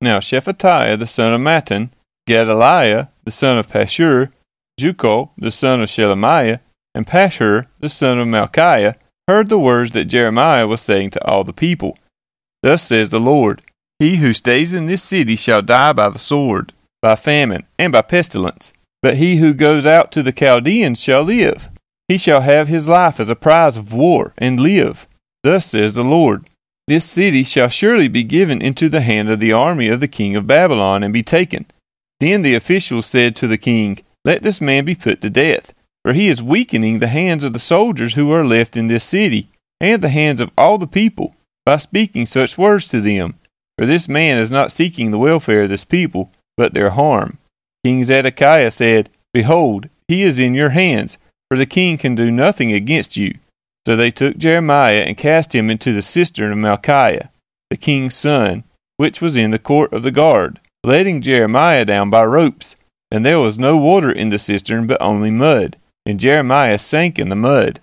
Now Shephatiah the son of Mattan, Gedaliah the son of Pashur, Jucal the son of Shelemiah, and Pashur the son of Malchiah heard the words that Jeremiah was saying to all the people. Thus says the Lord He who stays in this city shall die by the sword, by famine, and by pestilence. But he who goes out to the Chaldeans shall live. He shall have his life as a prize of war, and live. Thus says the Lord This city shall surely be given into the hand of the army of the king of Babylon, and be taken. Then the officials said to the king, Let this man be put to death, for he is weakening the hands of the soldiers who are left in this city, and the hands of all the people, by speaking such words to them. For this man is not seeking the welfare of this people, but their harm. King Zedekiah said, Behold, he is in your hands, for the king can do nothing against you. So they took Jeremiah and cast him into the cistern of Malchiah, the king's son, which was in the court of the guard, letting Jeremiah down by ropes. And there was no water in the cistern, but only mud. And Jeremiah sank in the mud.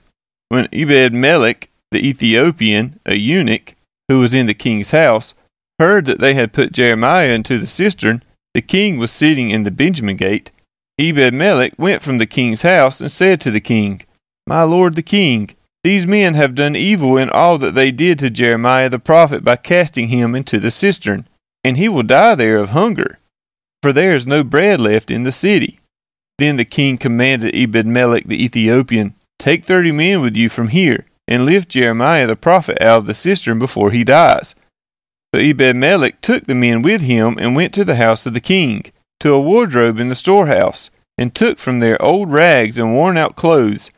When Ebed Melech, the Ethiopian, a eunuch, who was in the king's house, heard that they had put Jeremiah into the cistern, the king was sitting in the Benjamin gate. Ebed Melech went from the king's house and said to the king, My lord the king, these men have done evil in all that they did to Jeremiah the prophet by casting him into the cistern, and he will die there of hunger, for there is no bread left in the city. Then the king commanded Ebed Melech the Ethiopian, Take thirty men with you from here, and lift Jeremiah the prophet out of the cistern before he dies. So Ebed Melech took the men with him and went to the house of the king, to a wardrobe in the storehouse, and took from there old rags and worn out clothes,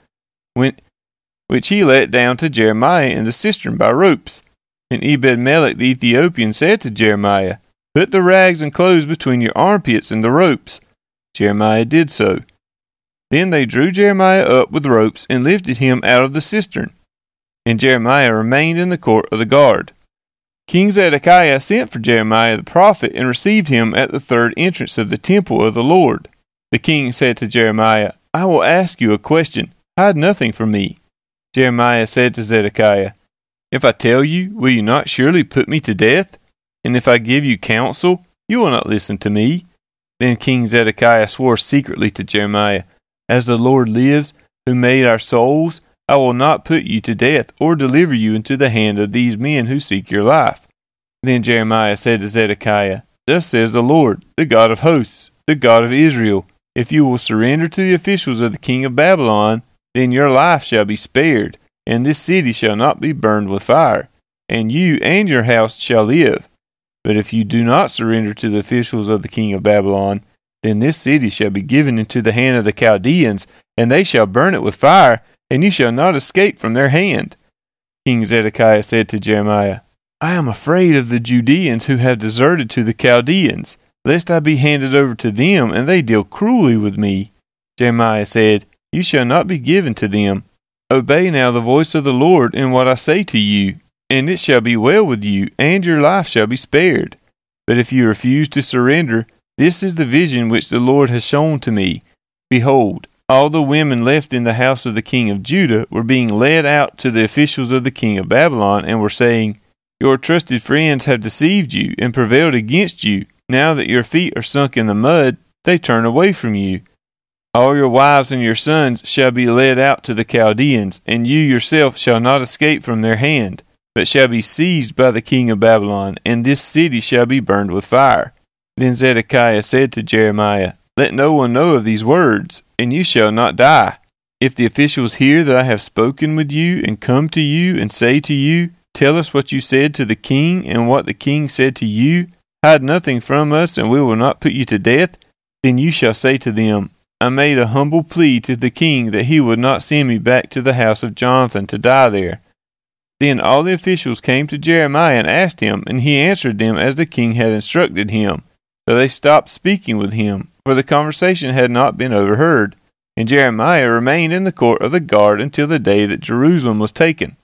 which he let down to Jeremiah in the cistern by ropes. And Ebed Melech the Ethiopian said to Jeremiah, Put the rags and clothes between your armpits and the ropes. Jeremiah did so. Then they drew Jeremiah up with ropes and lifted him out of the cistern. And Jeremiah remained in the court of the guard. King Zedekiah sent for Jeremiah the prophet and received him at the third entrance of the temple of the Lord. The king said to Jeremiah, I will ask you a question. Hide nothing from me. Jeremiah said to Zedekiah, If I tell you, will you not surely put me to death? And if I give you counsel, you will not listen to me. Then King Zedekiah swore secretly to Jeremiah, As the Lord lives, who made our souls, I will not put you to death or deliver you into the hand of these men who seek your life. Then Jeremiah said to Zedekiah, Thus says the Lord, the God of hosts, the God of Israel, if you will surrender to the officials of the king of Babylon, then your life shall be spared, and this city shall not be burned with fire, and you and your house shall live. But if you do not surrender to the officials of the king of Babylon, then this city shall be given into the hand of the Chaldeans, and they shall burn it with fire, and you shall not escape from their hand. King Zedekiah said to Jeremiah, I am afraid of the Judeans who have deserted to the Chaldeans, lest I be handed over to them, and they deal cruelly with me. Jeremiah said, You shall not be given to them. Obey now the voice of the Lord in what I say to you, and it shall be well with you, and your life shall be spared. But if you refuse to surrender, this is the vision which the Lord has shown to me. Behold, all the women left in the house of the king of Judah were being led out to the officials of the king of Babylon and were saying, Your trusted friends have deceived you and prevailed against you. Now that your feet are sunk in the mud, they turn away from you. All your wives and your sons shall be led out to the Chaldeans, and you yourself shall not escape from their hand, but shall be seized by the king of Babylon, and this city shall be burned with fire. Then Zedekiah said to Jeremiah, Let no one know of these words, and you shall not die. If the officials hear that I have spoken with you, and come to you, and say to you, Tell us what you said to the king, and what the king said to you, hide nothing from us, and we will not put you to death, then you shall say to them, I made a humble plea to the king that he would not send me back to the house of Jonathan to die there. Then all the officials came to Jeremiah and asked him, and he answered them as the king had instructed him. So they stopped speaking with him, for the conversation had not been overheard. And Jeremiah remained in the court of the guard until the day that Jerusalem was taken.